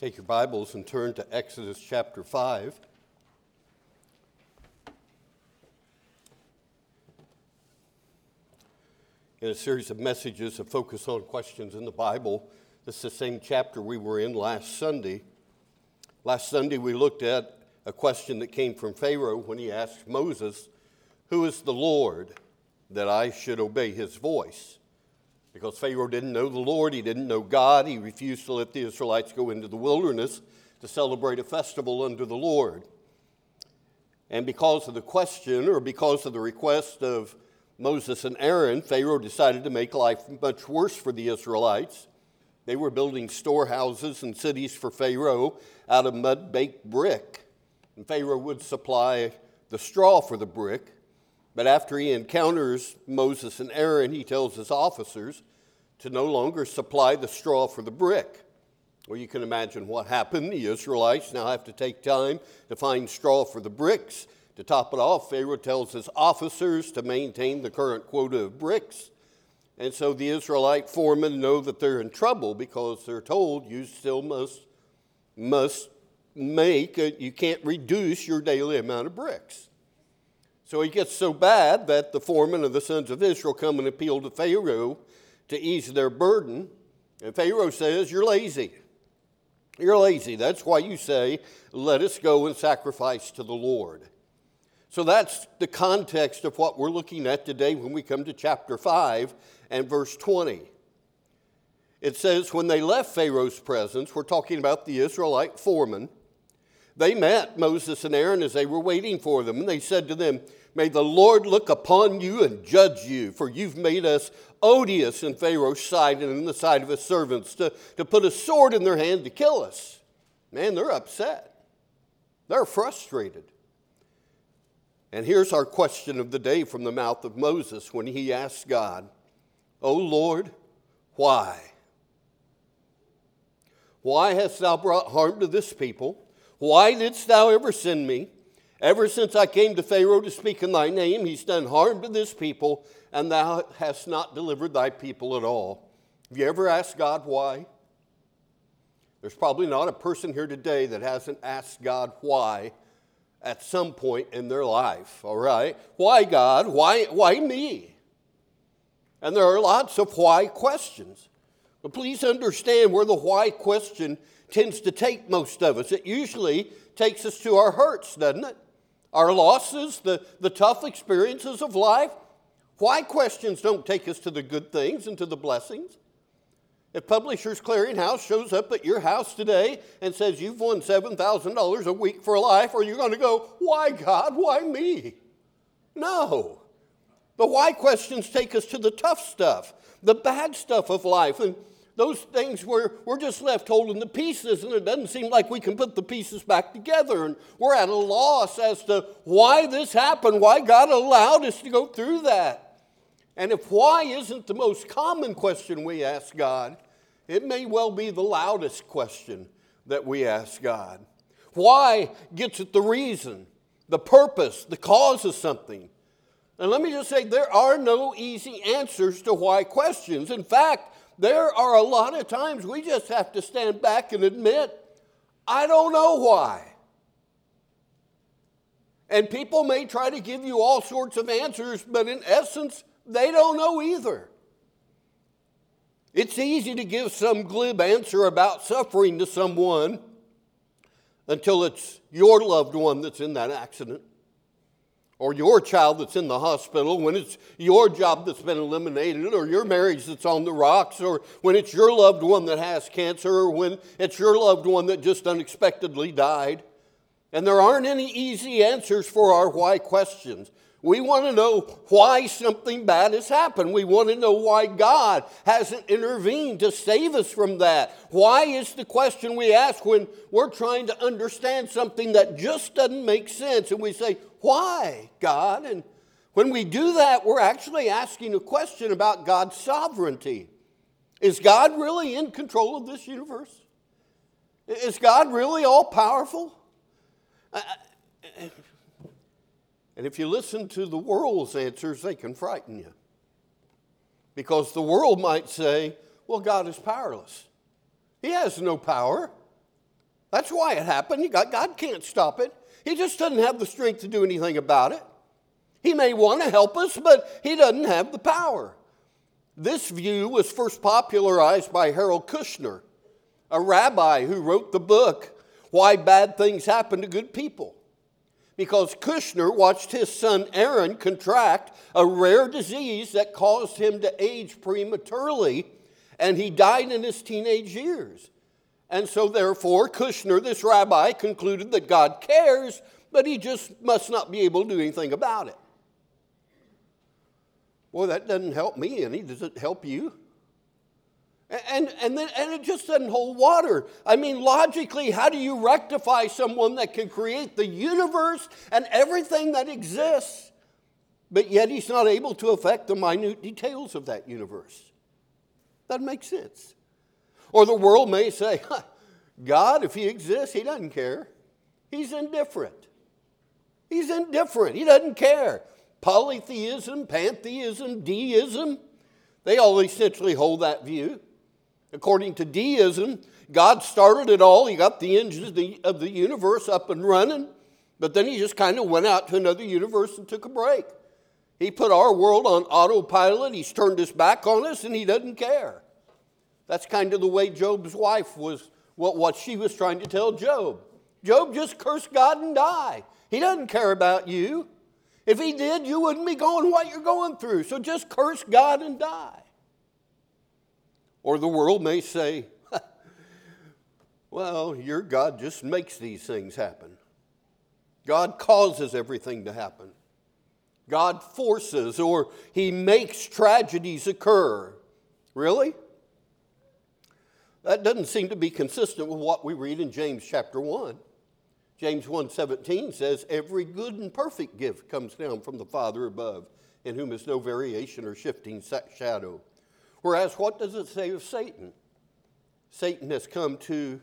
Take your Bibles and turn to Exodus chapter 5. In a series of messages that focus on questions in the Bible, this is the same chapter we were in last Sunday. Last Sunday, we looked at a question that came from Pharaoh when he asked Moses, Who is the Lord that I should obey his voice? Because Pharaoh didn't know the Lord, he didn't know God, he refused to let the Israelites go into the wilderness to celebrate a festival under the Lord. And because of the question, or because of the request of Moses and Aaron, Pharaoh decided to make life much worse for the Israelites. They were building storehouses and cities for Pharaoh out of mud baked brick. And Pharaoh would supply the straw for the brick. But after he encounters Moses and Aaron, he tells his officers to no longer supply the straw for the brick. Well, you can imagine what happened. The Israelites now have to take time to find straw for the bricks. To top it off, Pharaoh tells his officers to maintain the current quota of bricks. And so the Israelite foremen know that they're in trouble because they're told you still must, must make, a, you can't reduce your daily amount of bricks. So it gets so bad that the foreman of the sons of Israel come and appeal to Pharaoh to ease their burden. And Pharaoh says, You're lazy. You're lazy. That's why you say, Let us go and sacrifice to the Lord. So that's the context of what we're looking at today when we come to chapter 5 and verse 20. It says, When they left Pharaoh's presence, we're talking about the Israelite foreman, they met Moses and Aaron as they were waiting for them, and they said to them, May the Lord look upon you and judge you, for you've made us odious in Pharaoh's sight and in the sight of his servants to, to put a sword in their hand to kill us. Man, they're upset. They're frustrated. And here's our question of the day from the mouth of Moses when he asked God, O Lord, why? Why hast thou brought harm to this people? Why didst thou ever send me? Ever since I came to Pharaoh to speak in thy name, he's done harm to this people, and thou hast not delivered thy people at all. Have you ever asked God why? There's probably not a person here today that hasn't asked God why at some point in their life, all right? Why God? Why, why me? And there are lots of why questions. But please understand where the why question tends to take most of us. It usually takes us to our hurts, doesn't it? Our losses, the, the tough experiences of life. Why questions don't take us to the good things and to the blessings? If Publishers Clearinghouse shows up at your house today and says you've won $7,000 a week for life, are you going to go, Why God? Why me? No. The why questions take us to the tough stuff, the bad stuff of life. And those things where we're just left holding the pieces and it doesn't seem like we can put the pieces back together and we're at a loss as to why this happened, why God allowed us to go through that. And if why isn't the most common question we ask God, it may well be the loudest question that we ask God. Why gets at the reason, the purpose, the cause of something. And let me just say, there are no easy answers to why questions. In fact, there are a lot of times we just have to stand back and admit, I don't know why. And people may try to give you all sorts of answers, but in essence, they don't know either. It's easy to give some glib answer about suffering to someone until it's your loved one that's in that accident or your child that's in the hospital, when it's your job that's been eliminated, or your marriage that's on the rocks, or when it's your loved one that has cancer, or when it's your loved one that just unexpectedly died. And there aren't any easy answers for our why questions. We want to know why something bad has happened. We want to know why God hasn't intervened to save us from that. Why is the question we ask when we're trying to understand something that just doesn't make sense? And we say, Why, God? And when we do that, we're actually asking a question about God's sovereignty. Is God really in control of this universe? Is God really all powerful? And if you listen to the world's answers, they can frighten you. Because the world might say, well, God is powerless. He has no power. That's why it happened. God can't stop it. He just doesn't have the strength to do anything about it. He may want to help us, but he doesn't have the power. This view was first popularized by Harold Kushner, a rabbi who wrote the book, Why Bad Things Happen to Good People. Because Kushner watched his son Aaron contract a rare disease that caused him to age prematurely, and he died in his teenage years. And so, therefore, Kushner, this rabbi, concluded that God cares, but he just must not be able to do anything about it. Well, that doesn't help me any. Does it help you? And, and, then, and it just doesn't hold water. I mean, logically, how do you rectify someone that can create the universe and everything that exists, but yet he's not able to affect the minute details of that universe? That makes sense. Or the world may say, God, if he exists, he doesn't care. He's indifferent. He's indifferent. He doesn't care polytheism, pantheism, deism, they all essentially hold that view. According to deism, God started it all. He got the engines of the universe up and running, but then he just kind of went out to another universe and took a break. He put our world on autopilot. He's turned his back on us and he doesn't care. That's kind of the way Job's wife was, what, what she was trying to tell Job. Job just curse God and die. He doesn't care about you. If he did, you wouldn't be going what you're going through. So just curse God and die. Or the world may say, well, your God just makes these things happen. God causes everything to happen. God forces or he makes tragedies occur. Really? That doesn't seem to be consistent with what we read in James chapter 1. James 1:17 says, "Every good and perfect gift comes down from the Father above, in whom is no variation or shifting shadow." Whereas what does it say of Satan? Satan has come to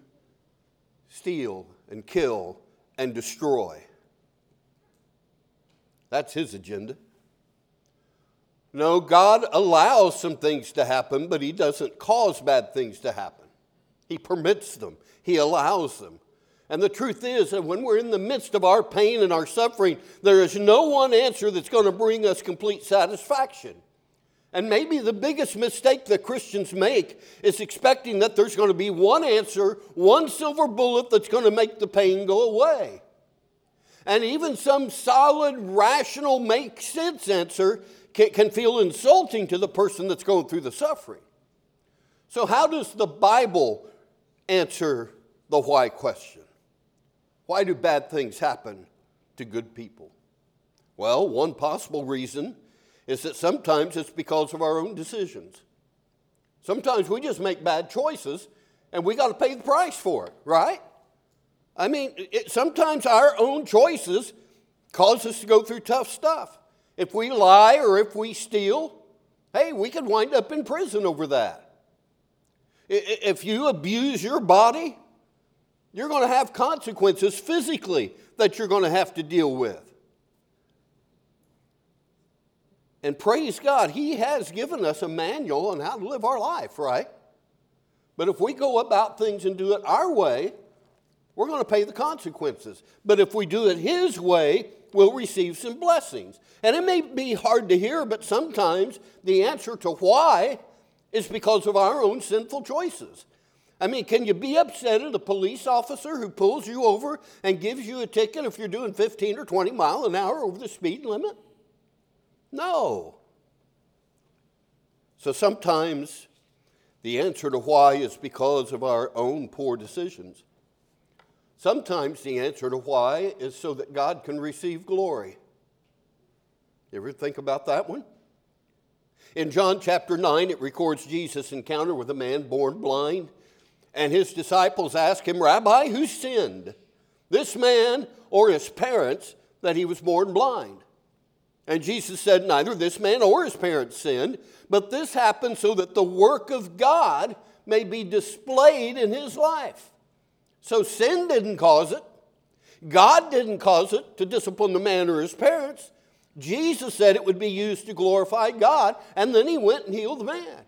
steal and kill and destroy. That's his agenda. No, God allows some things to happen, but he doesn't cause bad things to happen. He permits them, he allows them. And the truth is that when we're in the midst of our pain and our suffering, there is no one answer that's going to bring us complete satisfaction. And maybe the biggest mistake that Christians make is expecting that there's going to be one answer, one silver bullet that's going to make the pain go away. And even some solid, rational, make sense answer can, can feel insulting to the person that's going through the suffering. So, how does the Bible answer the why question? Why do bad things happen to good people? Well, one possible reason is that sometimes it's because of our own decisions. Sometimes we just make bad choices and we got to pay the price for it, right? I mean, it, sometimes our own choices cause us to go through tough stuff. If we lie or if we steal, hey, we could wind up in prison over that. If you abuse your body, you're going to have consequences physically that you're going to have to deal with. And praise God, He has given us a manual on how to live our life, right? But if we go about things and do it our way, we're going to pay the consequences. But if we do it His way, we'll receive some blessings. And it may be hard to hear, but sometimes the answer to why is because of our own sinful choices. I mean, can you be upset at a police officer who pulls you over and gives you a ticket if you're doing 15 or 20 mile an hour over the speed limit? No. So sometimes the answer to why is because of our own poor decisions. Sometimes the answer to why is so that God can receive glory. You ever think about that one? In John chapter 9, it records Jesus' encounter with a man born blind. And his disciples ask him, Rabbi, who sinned, this man or his parents, that he was born blind? And Jesus said, Neither this man or his parents sinned, but this happened so that the work of God may be displayed in his life. So sin didn't cause it. God didn't cause it to discipline the man or his parents. Jesus said it would be used to glorify God, and then he went and healed the man.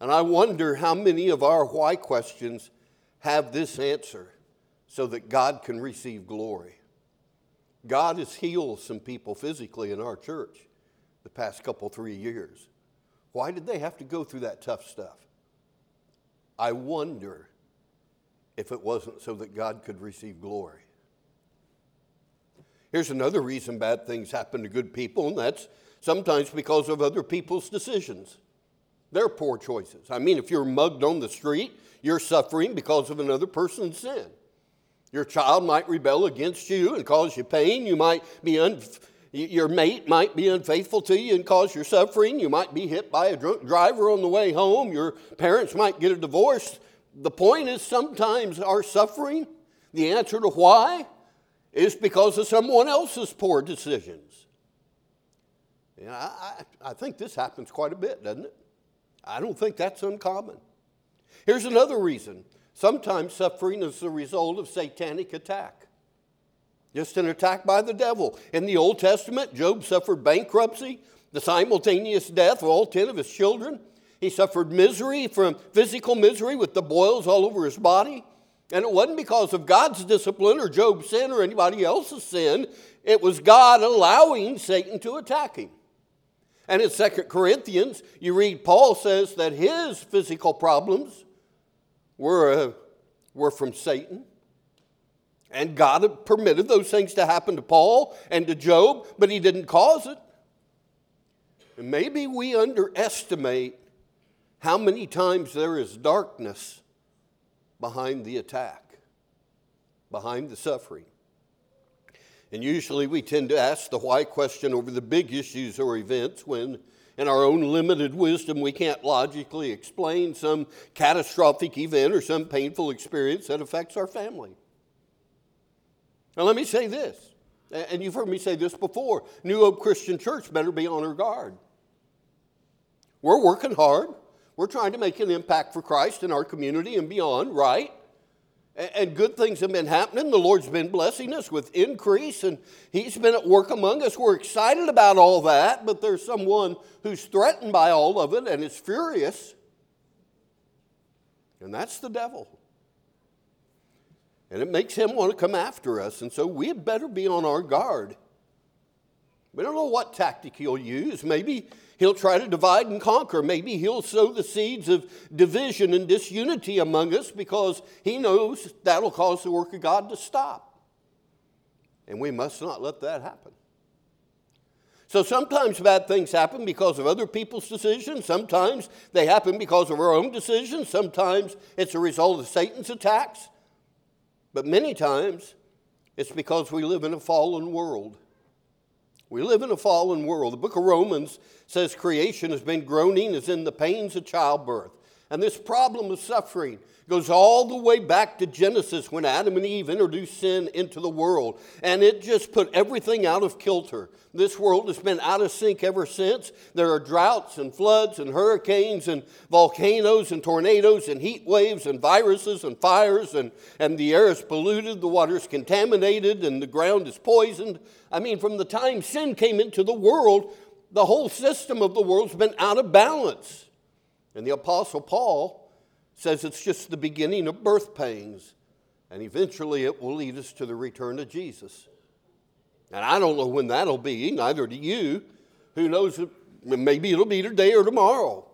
And I wonder how many of our why questions have this answer so that God can receive glory. God has healed some people physically in our church the past couple, three years. Why did they have to go through that tough stuff? I wonder if it wasn't so that God could receive glory. Here's another reason bad things happen to good people, and that's sometimes because of other people's decisions. They're poor choices. I mean, if you're mugged on the street, you're suffering because of another person's sin. Your child might rebel against you and cause you pain. You might be un- your mate might be unfaithful to you and cause you suffering. You might be hit by a drunk driver on the way home. Your parents might get a divorce. The point is sometimes our suffering, the answer to why, is because of someone else's poor decisions. And I, I, I think this happens quite a bit, doesn't it? I don't think that's uncommon. Here's another reason sometimes suffering is the result of satanic attack, just an attack by the devil. In the Old Testament, Job suffered bankruptcy, the simultaneous death of all 10 of his children. He suffered misery from physical misery with the boils all over his body. And it wasn't because of God's discipline or Job's sin or anybody else's sin. It was God allowing Satan to attack him. And in 2 Corinthians, you read Paul says that his physical problems were, uh, were from Satan. And God permitted those things to happen to Paul and to Job, but he didn't cause it. And maybe we underestimate how many times there is darkness behind the attack, behind the suffering. And usually we tend to ask the why question over the big issues or events when, in our own limited wisdom, we can't logically explain some catastrophic event or some painful experience that affects our family. Now, let me say this, and you've heard me say this before New Hope Christian Church better be on her guard. We're working hard. We're trying to make an impact for Christ in our community and beyond, right? And good things have been happening. The Lord's been blessing us with increase, and He's been at work among us. We're excited about all that, but there's someone who's threatened by all of it and is furious, and that's the devil. And it makes him want to come after us, and so we had better be on our guard. We don't know what tactic he'll use. Maybe He'll try to divide and conquer. Maybe he'll sow the seeds of division and disunity among us because he knows that'll cause the work of God to stop. And we must not let that happen. So sometimes bad things happen because of other people's decisions. Sometimes they happen because of our own decisions. Sometimes it's a result of Satan's attacks. But many times it's because we live in a fallen world. We live in a fallen world. The book of Romans says creation has been groaning as in the pains of childbirth. And this problem of suffering goes all the way back to Genesis when Adam and Eve introduced sin into the world. And it just put everything out of kilter. This world has been out of sync ever since. There are droughts and floods and hurricanes and volcanoes and tornadoes and heat waves and viruses and fires, and, and the air is polluted, the water is contaminated, and the ground is poisoned. I mean, from the time sin came into the world, the whole system of the world's been out of balance. And the Apostle Paul says it's just the beginning of birth pains, and eventually it will lead us to the return of Jesus. And I don't know when that'll be, neither do you. Who knows? Maybe it'll be today or tomorrow.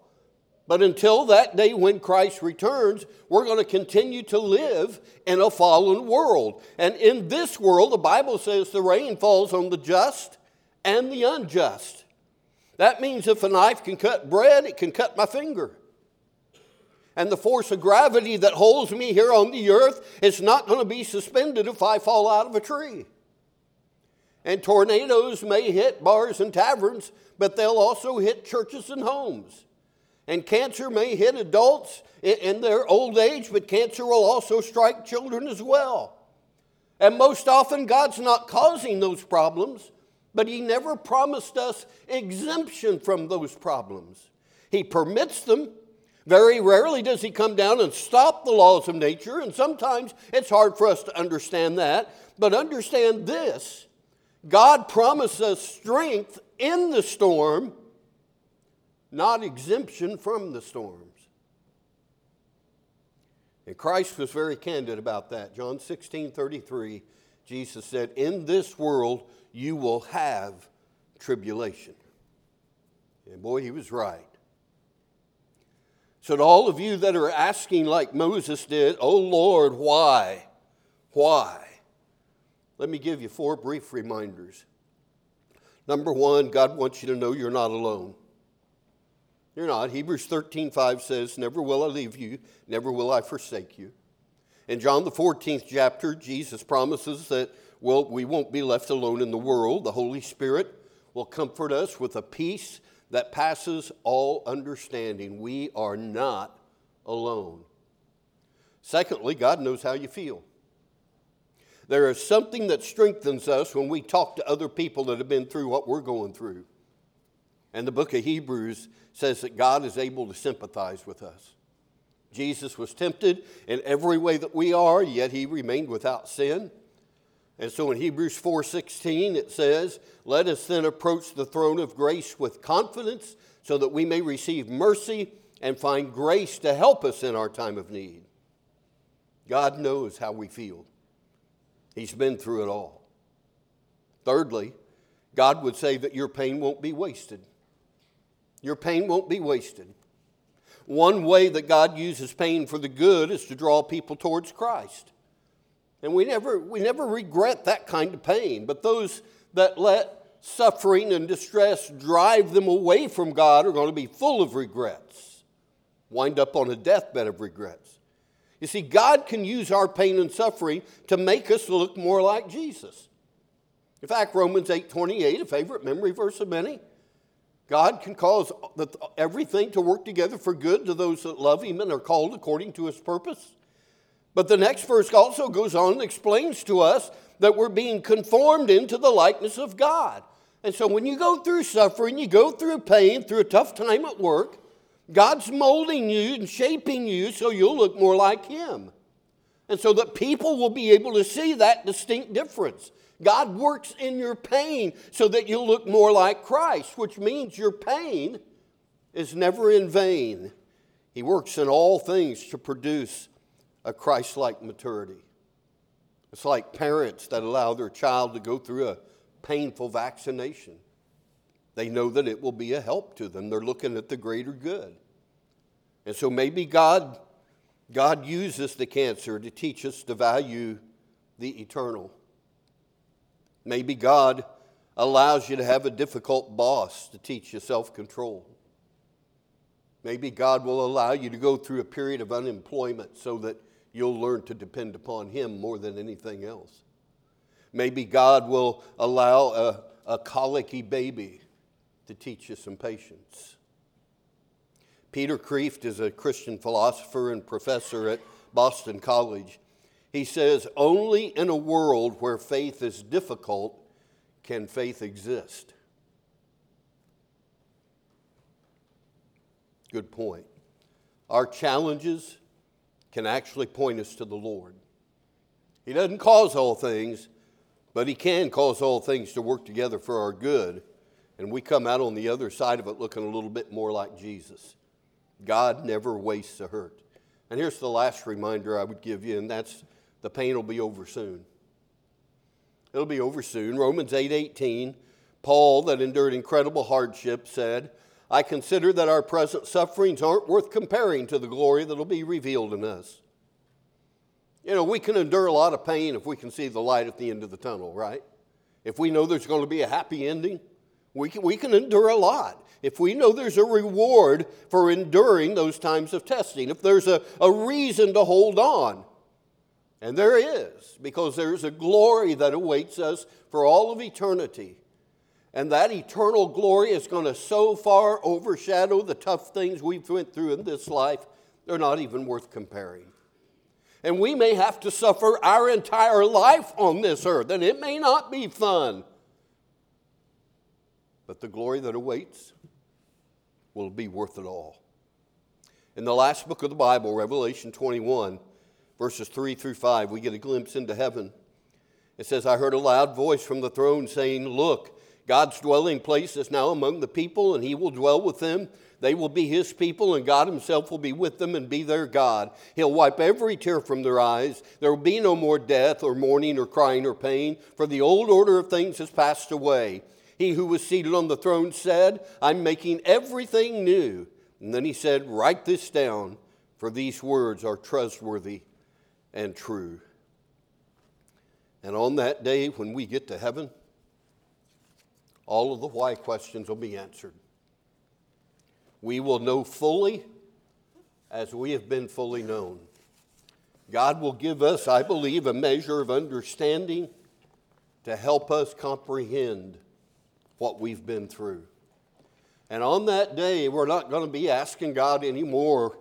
But until that day when Christ returns, we're going to continue to live in a fallen world. And in this world, the Bible says the rain falls on the just and the unjust. That means if a knife can cut bread, it can cut my finger. And the force of gravity that holds me here on the earth is not going to be suspended if I fall out of a tree. And tornadoes may hit bars and taverns, but they'll also hit churches and homes. And cancer may hit adults in their old age, but cancer will also strike children as well. And most often, God's not causing those problems, but He never promised us exemption from those problems. He permits them. Very rarely does He come down and stop the laws of nature, and sometimes it's hard for us to understand that. But understand this God promised us strength in the storm, not exemption from the storms. And Christ was very candid about that. John 16 33, Jesus said, In this world you will have tribulation. And boy, he was right. So, to all of you that are asking like Moses did, Oh Lord, why? Why? Let me give you four brief reminders. Number one, God wants you to know you're not alone. You're not. Hebrews 13, 5 says, Never will I leave you, never will I forsake you. In John the 14th chapter, Jesus promises that, well, we won't be left alone in the world. The Holy Spirit will comfort us with a peace that passes all understanding. We are not alone. Secondly, God knows how you feel. There is something that strengthens us when we talk to other people that have been through what we're going through. And the book of Hebrews says that God is able to sympathize with us. Jesus was tempted in every way that we are, yet he remained without sin. And so in Hebrews 4:16 it says, "Let us then approach the throne of grace with confidence so that we may receive mercy and find grace to help us in our time of need." God knows how we feel. He's been through it all. Thirdly, God would say that your pain won't be wasted. Your pain won't be wasted. One way that God uses pain for the good is to draw people towards Christ. And we never, we never regret that kind of pain. But those that let suffering and distress drive them away from God are going to be full of regrets, wind up on a deathbed of regrets. You see, God can use our pain and suffering to make us look more like Jesus. In fact, Romans 8:28, a favorite memory verse of many, God can cause everything to work together for good to those that love him and are called according to his purpose. But the next verse also goes on and explains to us that we're being conformed into the likeness of God. And so when you go through suffering, you go through pain, through a tough time at work, God's molding you and shaping you so you'll look more like Him. And so that people will be able to see that distinct difference. God works in your pain so that you'll look more like Christ, which means your pain is never in vain. He works in all things to produce a Christ like maturity. It's like parents that allow their child to go through a painful vaccination. They know that it will be a help to them. They're looking at the greater good. And so maybe God, God uses the cancer to teach us to value the eternal. Maybe God allows you to have a difficult boss to teach you self control. Maybe God will allow you to go through a period of unemployment so that you'll learn to depend upon Him more than anything else. Maybe God will allow a, a colicky baby to teach you some patience. Peter Kreeft is a Christian philosopher and professor at Boston College. He says, Only in a world where faith is difficult can faith exist. Good point. Our challenges can actually point us to the Lord. He doesn't cause all things, but He can cause all things to work together for our good and we come out on the other side of it looking a little bit more like Jesus. God never wastes a hurt. And here's the last reminder I would give you, and that's the pain will be over soon. It'll be over soon. Romans 8 18, Paul, that endured incredible hardship, said, I consider that our present sufferings aren't worth comparing to the glory that'll be revealed in us. You know, we can endure a lot of pain if we can see the light at the end of the tunnel, right? If we know there's going to be a happy ending, we can, we can endure a lot if we know there's a reward for enduring those times of testing, if there's a, a reason to hold on. And there is, because there's a glory that awaits us for all of eternity. And that eternal glory is going to so far overshadow the tough things we've went through in this life, they're not even worth comparing. And we may have to suffer our entire life on this earth, and it may not be fun but the glory that awaits will be worth it all. In the last book of the Bible, Revelation 21, verses 3 through 5, we get a glimpse into heaven. It says, I heard a loud voice from the throne saying, Look, God's dwelling place is now among the people, and he will dwell with them. They will be his people, and God himself will be with them and be their God. He'll wipe every tear from their eyes. There will be no more death, or mourning, or crying, or pain, for the old order of things has passed away. He who was seated on the throne said, I'm making everything new. And then he said, Write this down, for these words are trustworthy and true. And on that day, when we get to heaven, all of the why questions will be answered. We will know fully as we have been fully known. God will give us, I believe, a measure of understanding to help us comprehend what we've been through. And on that day, we're not going to be asking God anymore,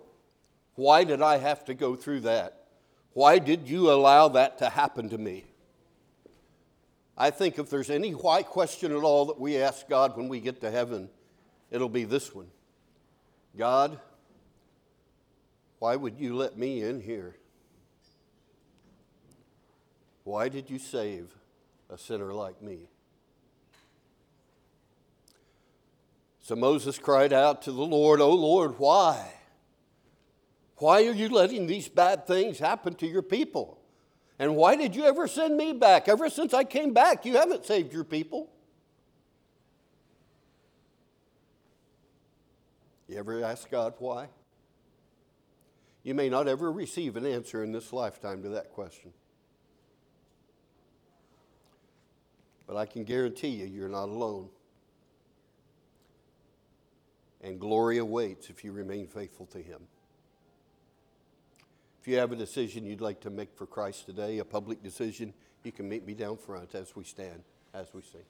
why did I have to go through that? Why did you allow that to happen to me? I think if there's any why question at all that we ask God when we get to heaven, it'll be this one God, why would you let me in here? Why did you save a sinner like me? So Moses cried out to the Lord, Oh Lord, why? Why are you letting these bad things happen to your people? And why did you ever send me back? Ever since I came back, you haven't saved your people. You ever ask God why? You may not ever receive an answer in this lifetime to that question. But I can guarantee you, you're not alone and glory awaits if you remain faithful to Him. If you have a decision you'd like to make for Christ today, a public decision, you can meet me down front as we stand, as we sing.